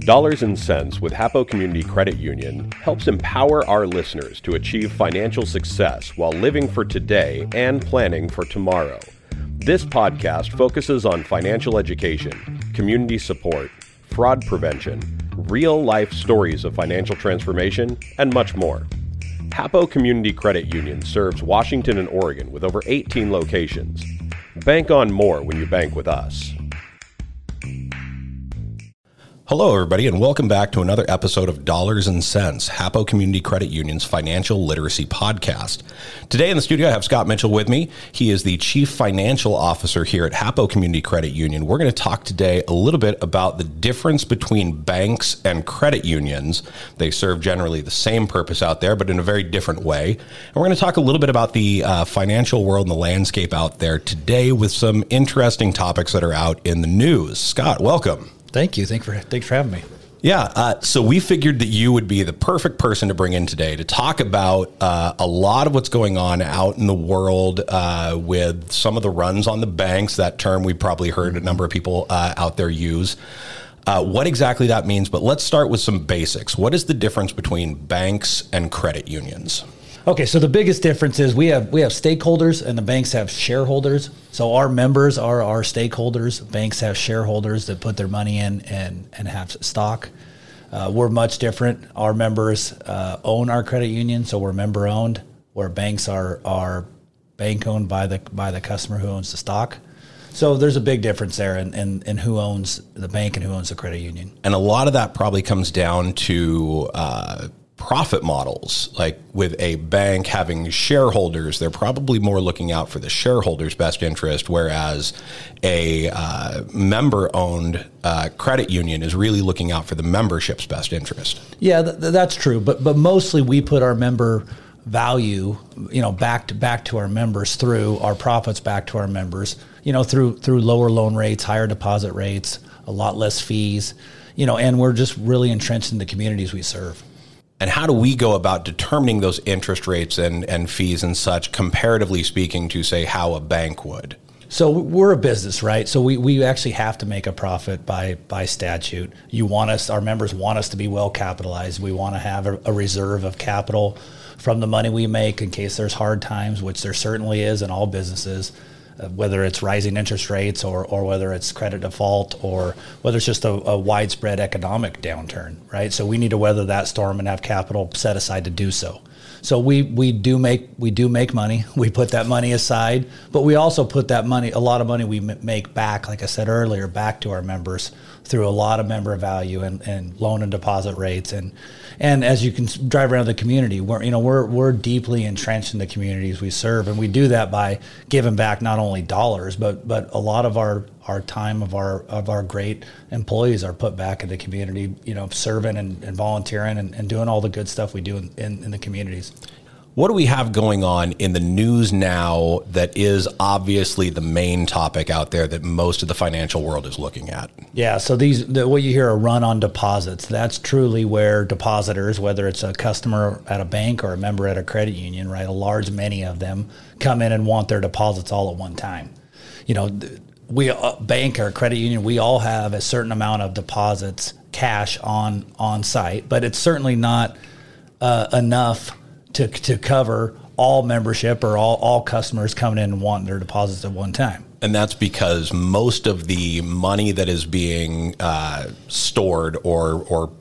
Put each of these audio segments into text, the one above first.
Dollars and Cents with Hapo Community Credit Union helps empower our listeners to achieve financial success while living for today and planning for tomorrow. This podcast focuses on financial education, community support, fraud prevention, real life stories of financial transformation, and much more. Hapo Community Credit Union serves Washington and Oregon with over 18 locations. Bank on more when you bank with us. Hello, everybody, and welcome back to another episode of Dollars and Cents, Hapo Community Credit Union's financial literacy podcast. Today in the studio, I have Scott Mitchell with me. He is the Chief Financial Officer here at Hapo Community Credit Union. We're going to talk today a little bit about the difference between banks and credit unions. They serve generally the same purpose out there, but in a very different way. And we're going to talk a little bit about the uh, financial world and the landscape out there today with some interesting topics that are out in the news. Scott, welcome. Thank you. Thank for thanks for having me. Yeah, uh, so we figured that you would be the perfect person to bring in today to talk about uh, a lot of what's going on out in the world uh, with some of the runs on the banks. That term we probably heard a number of people uh, out there use. Uh, what exactly that means, but let's start with some basics. What is the difference between banks and credit unions? Okay, so the biggest difference is we have we have stakeholders and the banks have shareholders. So our members are our stakeholders. Banks have shareholders that put their money in and and have stock. Uh, we're much different. Our members uh, own our credit union, so we're member owned. Where banks are are bank owned by the by the customer who owns the stock. So there's a big difference there in, in, in, who owns the bank and who owns the credit union. And a lot of that probably comes down to uh, profit models. Like with a bank having shareholders, they're probably more looking out for the shareholders' best interest, whereas a uh, member owned uh, credit union is really looking out for the membership's best interest. Yeah, th- that's true. But, but mostly we put our member value you know back to back to our members through our profits back to our members you know through through lower loan rates higher deposit rates a lot less fees you know and we're just really entrenched in the communities we serve and how do we go about determining those interest rates and, and fees and such, comparatively speaking, to say how a bank would? So we're a business, right? So we, we actually have to make a profit by by statute. You want us, our members want us to be well capitalized. We want to have a, a reserve of capital from the money we make in case there's hard times, which there certainly is in all businesses. Uh, whether it's rising interest rates or, or whether it's credit default or whether it's just a, a, widespread economic downturn, right? So we need to weather that storm and have capital set aside to do so. So we, we do make we do make money. We put that money aside, but we also put that money a lot of money we make back, like I said earlier, back to our members through a lot of member value and, and loan and deposit rates and and as you can drive around the community, we're you know we're we're deeply entrenched in the communities we serve, and we do that by giving back not only dollars, but but a lot of our our time of our of our great employees are put back in the community, you know, serving and, and volunteering and, and, doing all the good stuff we do in, in, in the communities what do we have going on in the news now that is obviously the main topic out there that most of the financial world is looking at? Yeah, so these the, what you hear a run on deposits. That's truly where depositors, whether it's a customer at a bank or a member at a credit union, right, a large many of them come in and want their deposits all at one time. You know, we bank or credit union, we all have a certain amount of deposits cash on on site, but it's certainly not uh, enough to, to cover all membership or all, all customers coming in and wanting their deposits at one time. And that's because most of the money that is being uh, stored or, or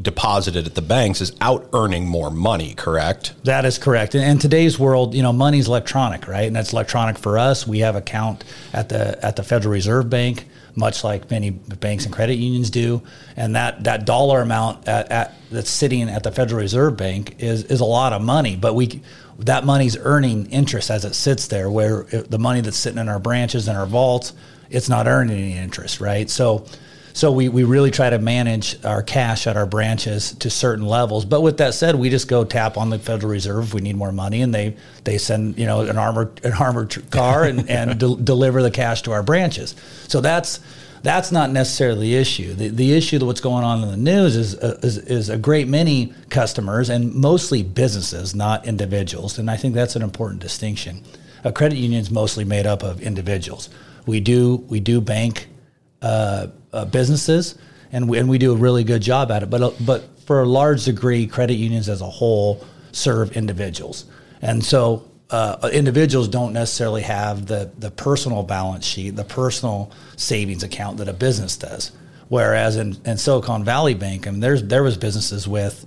deposited at the banks is out earning more money, correct? That is correct. In today's world, you know, money's electronic, right? And that's electronic for us. We have account at the at the Federal Reserve Bank much like many banks and credit unions do. And that, that dollar amount at, at, that's sitting at the Federal Reserve Bank is, is a lot of money, but we that money's earning interest as it sits there. Where the money that's sitting in our branches and our vaults, it's not earning any interest, right? So so we, we really try to manage our cash at our branches to certain levels. But with that said, we just go tap on the Federal Reserve if we need more money, and they they send you know an armored an armored car and, and de- deliver the cash to our branches. So that's that's not necessarily the issue. The, the issue that what's going on in the news is, uh, is, is a great many customers and mostly businesses, not individuals. And I think that's an important distinction. A credit union is mostly made up of individuals. We do we do bank uh, uh, businesses, and we, and we do a really good job at it. But uh, but for a large degree, credit unions as a whole serve individuals, and so uh, individuals don't necessarily have the the personal balance sheet, the personal savings account that a business does. Whereas in, in Silicon Valley Bank, I mean, there's there was businesses with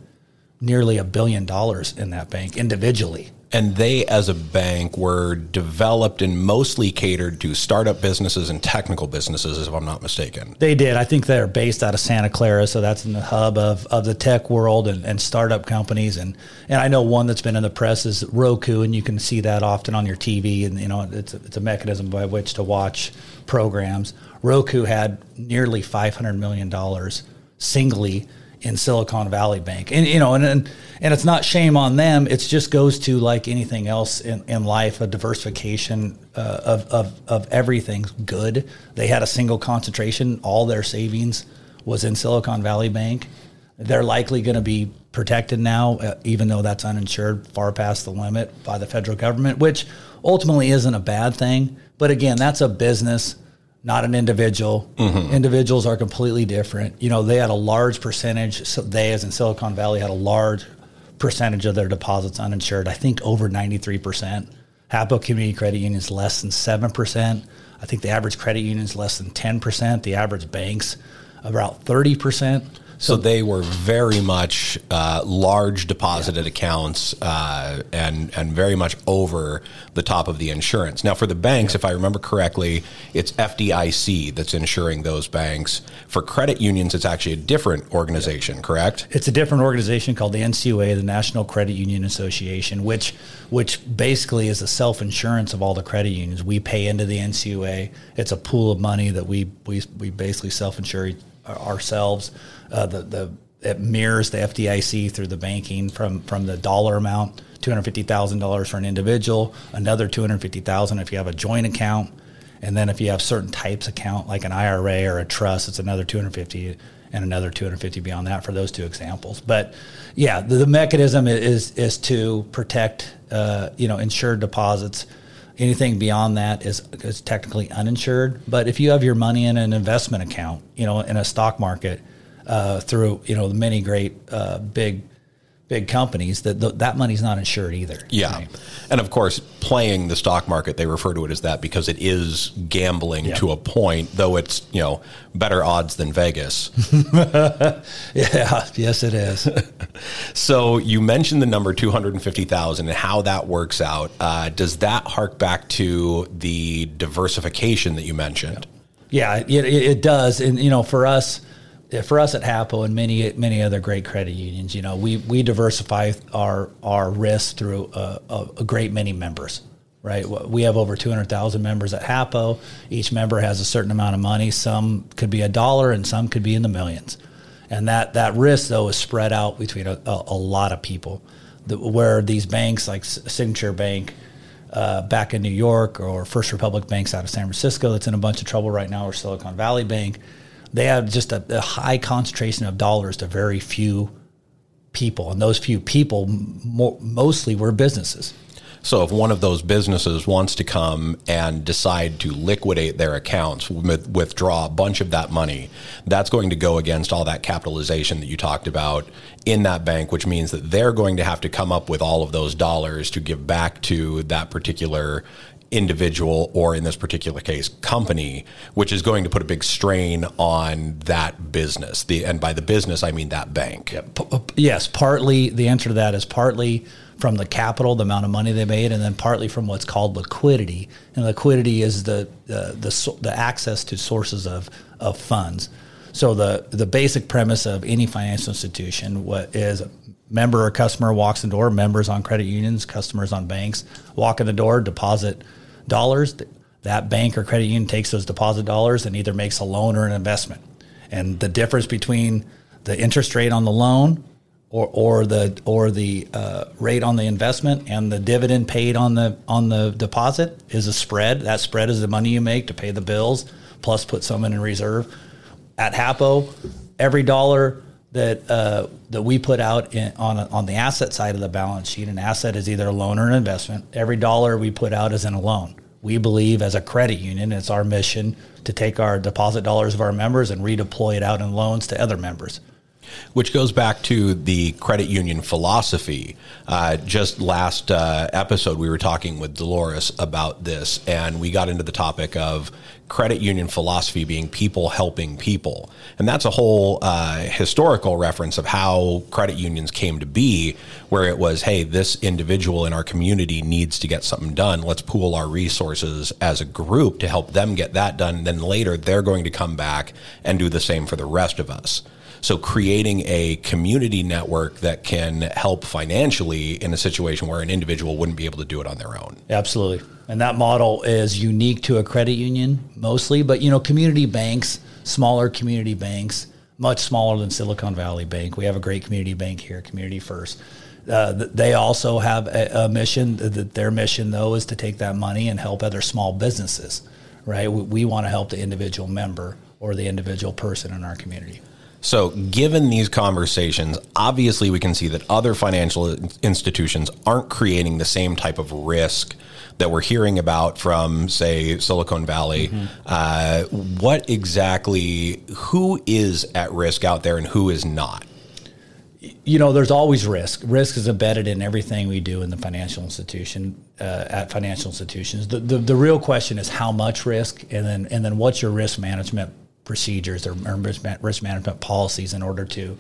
nearly a billion dollars in that bank individually. And they, as a bank, were developed and mostly catered to startup businesses and technical businesses, if I'm not mistaken. They did. I think they're based out of Santa Clara, so that's in the hub of, of the tech world and, and startup companies. And and I know one that's been in the press is Roku, and you can see that often on your TV. And you know, it's a, it's a mechanism by which to watch programs. Roku had nearly 500 million dollars singly in Silicon Valley Bank. And you know, and and, and it's not shame on them. It just goes to like anything else in, in life, a diversification uh, of, of of everything's good. They had a single concentration. All their savings was in Silicon Valley Bank. They're likely going to be protected now, uh, even though that's uninsured, far past the limit by the federal government, which ultimately isn't a bad thing. But again, that's a business not an individual. Mm-hmm. Individuals are completely different. You know, they had a large percentage. So they, as in Silicon Valley, had a large percentage of their deposits uninsured. I think over ninety three percent. Hapo Community Credit Union is less than seven percent. I think the average credit union is less than ten percent. The average banks about thirty percent. So they were very much uh, large deposited yeah. accounts uh, and and very much over the top of the insurance. Now, for the banks, yeah. if I remember correctly, it's FDIC that's insuring those banks. For credit unions, it's actually a different organization, yeah. correct? It's a different organization called the NCUA, the National Credit Union Association, which which basically is the self insurance of all the credit unions. We pay into the NCUA. It's a pool of money that we we, we basically self insure ourselves. Uh, the the it mirrors the FDIC through the banking from from the dollar amount, two hundred fifty thousand dollars for an individual, another two hundred fifty thousand if you have a joint account, and then if you have certain types account like an IRA or a trust, it's another two hundred fifty and another 250 beyond that for those two examples. But yeah, the, the mechanism is is to protect uh, you know insured deposits. Anything beyond that is is technically uninsured. But if you have your money in an investment account, you know, in a stock market uh, through you know the many great uh, big big companies that th- that money's not insured either. Yeah, right? and of course, playing the stock market, they refer to it as that because it is gambling yeah. to a point, though it's you know better odds than Vegas. yeah, yes, it is. so you mentioned the number two hundred and fifty thousand and how that works out. Uh, does that hark back to the diversification that you mentioned? Yeah, yeah it, it does, and you know, for us for us at Hapo and many many other great credit unions, you know, we we diversify our our risk through a, a, a great many members. Right, we have over two hundred thousand members at Hapo. Each member has a certain amount of money. Some could be a dollar, and some could be in the millions. And that that risk though is spread out between a, a, lot of people. The, where these banks like Signature Bank. Uh, back in New York or First Republic Banks out of San Francisco that's in a bunch of trouble right now, or Silicon Valley Bank they have just a, a high concentration of dollars to very few people, and those few people mo- mostly were businesses. So if one of those businesses wants to come and decide to liquidate their accounts, withdraw a bunch of that money, that's going to go against all that capitalization that you talked about in that bank, which means that they're going to have to come up with all of those dollars to give back to that particular individual or in this particular case company which is going to put a big strain on that business. The and by the business i mean that bank. Yes partly the answer to that is partly from the capital the amount of money they made and then partly from what's called liquidity. And liquidity is the the the, the access to sources of of funds. So the the basic premise of any financial institution what is member or customer walks in the door members on credit unions customers on banks walk in the door deposit dollars, that bank or credit union takes those deposit dollars and either makes a loan or an investment. And the difference between the interest rate on the loan or, or the or the uh, rate on the investment and the dividend paid on the on the deposit is a spread. That spread is the money you make to pay the bills plus put some in reserve. At Hapo, every dollar that uh, that we put out in, on on the asset side of the balance sheet, an asset is either a loan or an investment. Every dollar we put out is in a loan We believe as a credit union, it's our mission to take our deposit dollars of our members and redeploy it out in loans to other members which goes back to the credit union philosophy. Uh, just last uh, episode, we were talking with Dolores about this, and we got into the topic of credit union philosophy being people helping people. And that's a whole uh, historical reference of how credit unions came to be, where it was, hey, this individual in our community needs to get something done. Let's pool our resources as a group to help them get that done. Then later, they're going to come back and do the same for the rest of us. So creating a community network that can help financially in a situation where an individual wouldn't be able to do it on their own. Absolutely. And that model is unique to a credit union mostly, but you know, community banks, smaller community banks, much smaller than Silicon Valley Bank. We have a great community bank here, Community First. Uh, they also have a, a mission. That their mission, though, is to take that money and help other small businesses. Right? We, we want to help the individual member or the individual person in our community. So, given these conversations, obviously we can see that other financial institutions aren't creating the same type of risk that we're hearing about from, say, Silicon Valley. Mm-hmm. Uh, what exactly, who is at risk out there and who is not? You know, there's always risk. Risk is embedded in everything we do in the financial institution, uh, at financial institutions. The, the, the real question is how much risk, and then and then what's your risk management procedures or, risk management policies in order to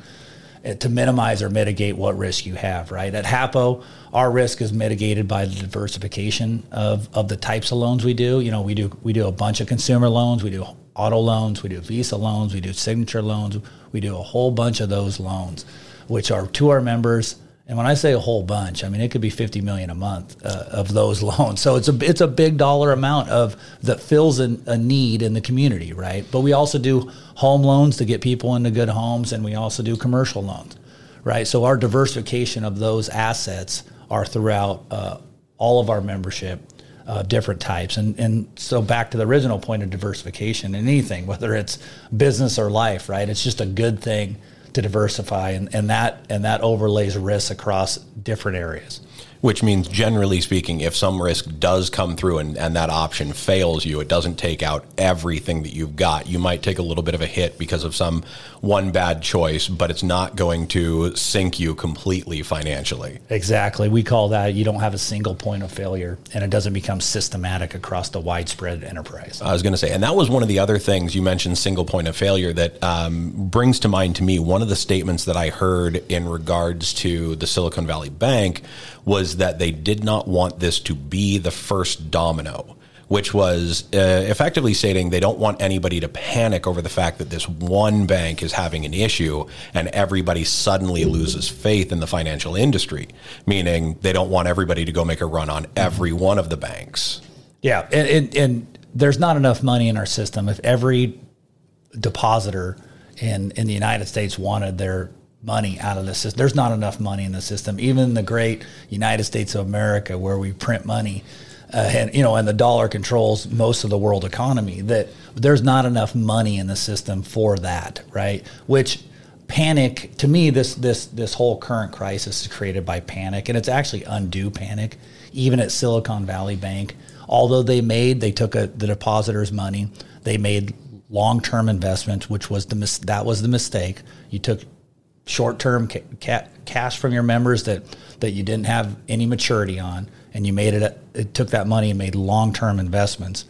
uh, to minimize or mitigate what risk you have, right? At Hapo, our risk is mitigated by the diversification of, of the types of loans we do. You know, we do we do a bunch of consumer loans, we do auto loans, we do Visa loans, we do signature loans, we do a whole bunch of those loans, which are to our members and when I say a whole bunch, I mean it could be 50 million a month uh, of those loans. So it's a it's a big dollar amount of that fills a, a need in the community, right? But we also do home loans to get people into good homes, and we also do commercial loans, right? So our diversification of those assets are throughout uh, all of our membership. Uh, different types. And, and so back to the original point of diversification in anything, whether it's business or life, right? It's just a good thing to diversify, and, and that and that overlays risks across different areas which means generally speaking, if some risk does come through and, and that option fails you, it doesn't take out everything that you've got. You might take a little bit of a hit because of some one bad choice, but it's not going to sink you completely financially. Exactly. We call that you don't have a single point of failure and it doesn't become systematic across the widespread enterprise. I was going to say, and that was one of the other things you mentioned single point of failure that um, brings to mind to me one of the statements that I heard in regards to the Silicon Valley Bank was that they did not want this to be the first domino which was uh, effectively stating they don't want anybody to panic over the fact that this one bank is having an issue and everybody suddenly loses faith in the financial industry, meaning they don't want everybody to go make a run on every one of the banks. Yeah, and, and, and there's not enough money in our system. If every depositor in in the United States wanted their money out of the system. There's not enough money in the system. Even the great United States of America, where we print money, uh, and you know, and the dollar controls most of the world economy. That there's not enough money in the system for that, right? Which panic to me, this this this whole current crisis is created by panic, and it's actually undue panic. Even at Silicon Valley Bank, although they made they took a, the depositors' money, they made long-term investments, which was the mis- that was the mistake. You took short-term ca- ca- cash from your members that that you didn't have any maturity on, and you made it. It took that money and made long-term investments.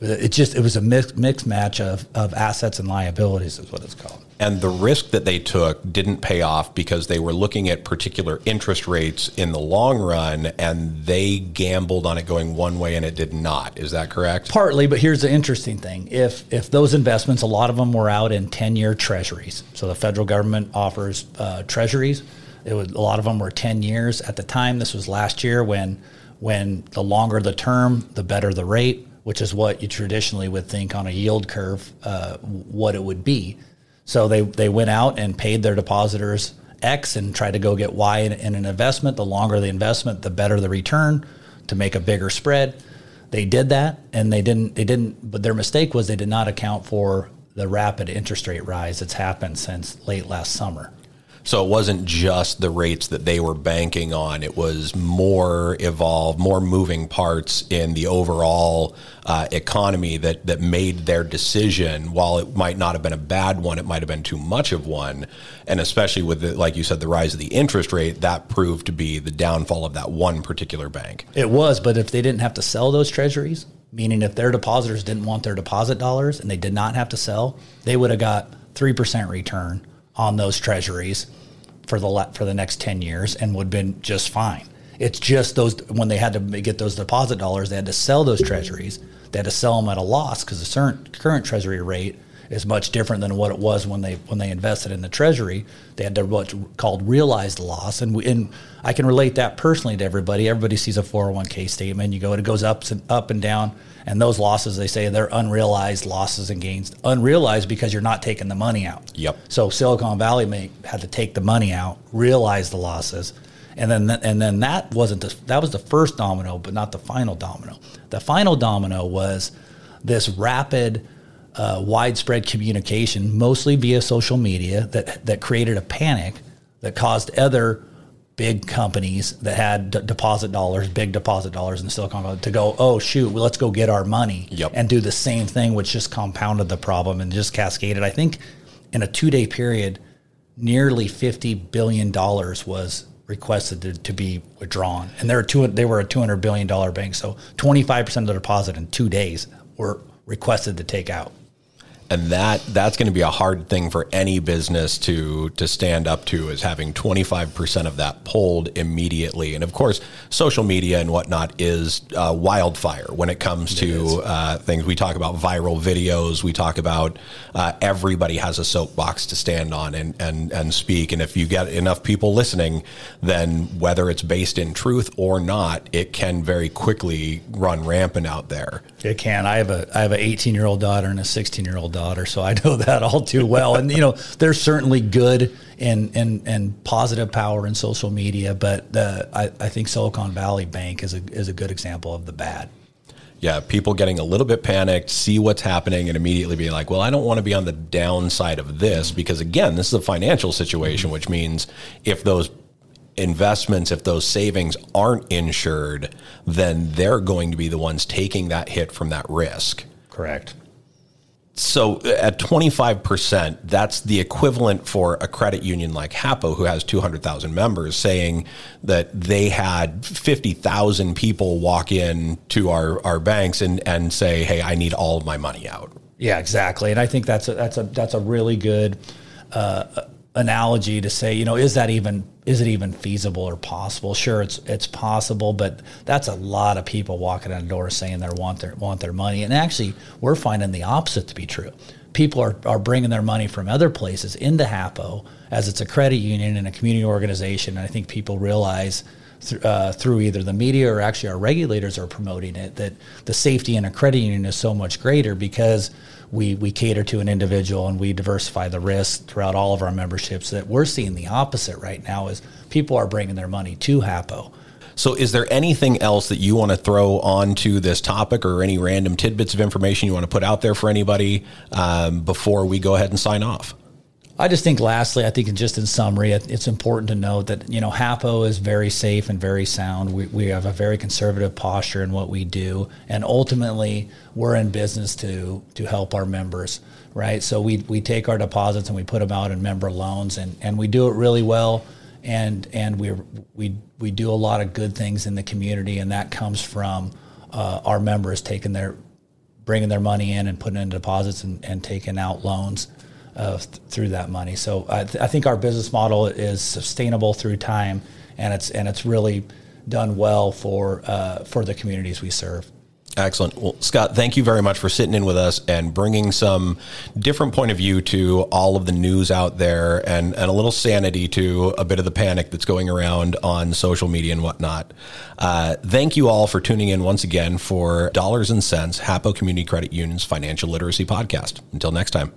It just it was a mix, mixed match of of assets and liabilities, is what it's called. And the risk that they took didn't pay off because they were looking at particular interest rates in the long run and they gambled on it going one way and it did not. Is that correct? Partly but here's the interesting thing. If if those investments a lot of them were out in 10 year treasuries. So the federal government offers uh, treasuries. It was a lot of them were 10 years. At the time this was last year when when the longer the term the better the rate which is what you traditionally would think on a yield curve uh, what it would be so they, they went out and paid their depositors X and tried to go get Y in, in, an investment. The longer the investment, the better the return to make a bigger spread. They did that and they didn't, they didn't, but their mistake was they did not account for the rapid interest rate rise that's happened since late last summer. So it wasn't just the rates that they were banking on. It was more evolved, more moving parts in the overall uh, economy that that made their decision. While it might not have been a bad one, it might have been too much of one. And especially with the, like you said, the rise of the interest rate, that proved to be the downfall of that one particular bank. It was, but if they didn't have to sell those treasuries, meaning if their depositors didn't want their deposit dollars and they did not have to sell, they would have got three percent return on those treasuries for the for the next 10 years and would have been just fine. It's just those when they had to get those deposit dollars, they had to sell those treasuries. They had to sell them at a loss because the current, current treasury rate is much different than what it was when they when they invested in the treasury. They had what's called realized loss, and we, and I can relate that personally to everybody. Everybody sees a 401k statement. You go, it goes up and up and down and those losses, they say they're unrealized losses and gains. Unrealized because you're not taking the money out. Yep. So Silicon Valley may, had to take the money out, realize the losses, and then and then that wasn't the, that was the first domino, but not the final domino. The final domino was this rapid, uh, widespread communication, mostly via social media, that that created a panic that caused other big companies that had d- deposit dollars, big deposit dollars in Silicon Valley to go, oh shoot, well, let's go get our money yep. and do the same thing, which just compounded the problem and just cascaded. I think in a two day period, nearly fifty billion dollars was requested to, to, be withdrawn, and they were two, they were a two hundred billion dollar bank, so twenty five percent of the deposit in two days were requested to take out and that that's going to be a hard thing for any business to to stand up to is having 25% of that pulled immediately. And of course social media and whatnot is uh, wildfire when it comes it to uh, things. We talk about viral videos. We talk about uh, everybody has a soapbox to stand on and, and and speak. And if you get enough people listening then whether it's based in truth or not it can very quickly run rampant out there it can i have a i have an 18 year old daughter and a 16 year old daughter, so I know that all too well. And you know, there's certainly good and and and positive power in social media, but the, I, I think Silicon Valley Bank is a is a good example of the bad. Yeah, people getting a little bit panicked, see what's happening, and immediately being like, "Well, I don't want to be on the downside of this because again, this is a financial situation, which means if those investments, if those savings aren't insured, then they're going to be the ones taking that hit from that risk." Correct. So at 25%, that's the equivalent for a credit union like Hapo, who has 200,000 members, saying that they had 50,000 people walk in to our, our banks and, and say, hey, I need all of my money out. Yeah, exactly. And I think that's a, that's a, that's a really good uh, analogy to say, you know, is that even is it even feasible or possible? Sure, it's it's possible, but that's a lot of people walking in the door saying they want their want their money, and actually, we're finding the opposite to be true. People are, are bringing their money from other places into Hapo as it's a credit union and a community organization. And I think people realize uh, through either the media or actually our regulators are promoting it that the safety in a credit union is so much greater because we we cater to an individual and we diversify the risk throughout all of our memberships. That we're seeing the opposite right now is people are bringing their money to Hapo. So, is there anything else that you want to throw onto this topic, or any random tidbits of information you want to put out there for anybody um, before we go ahead and sign off? I just think, lastly, I think just in summary, it's important to note that you know Hapo is very safe and very sound. We, we have a very conservative posture in what we do, and ultimately, we're in business to to help our members, right? So we we take our deposits and we put them out in member loans, and and we do it really well, and and we we we do a lot of good things in the community, and that comes from uh, our members taking their bringing their money in and putting in deposits and, and taking out loans uh, th- through that money. So I, th- I, think our business model is sustainable through time, and it's and it's really done well for uh, for the communities we serve. Excellent. Well, Scott, thank you very much for sitting in with us and bringing some different point of view to all of the news out there and, and a little sanity to a bit of the panic that's going around on social media and whatnot. Uh, thank you all for tuning in once again for Dollars and Cents, Hapo Community Credit Union's Financial Literacy Podcast. Until next time.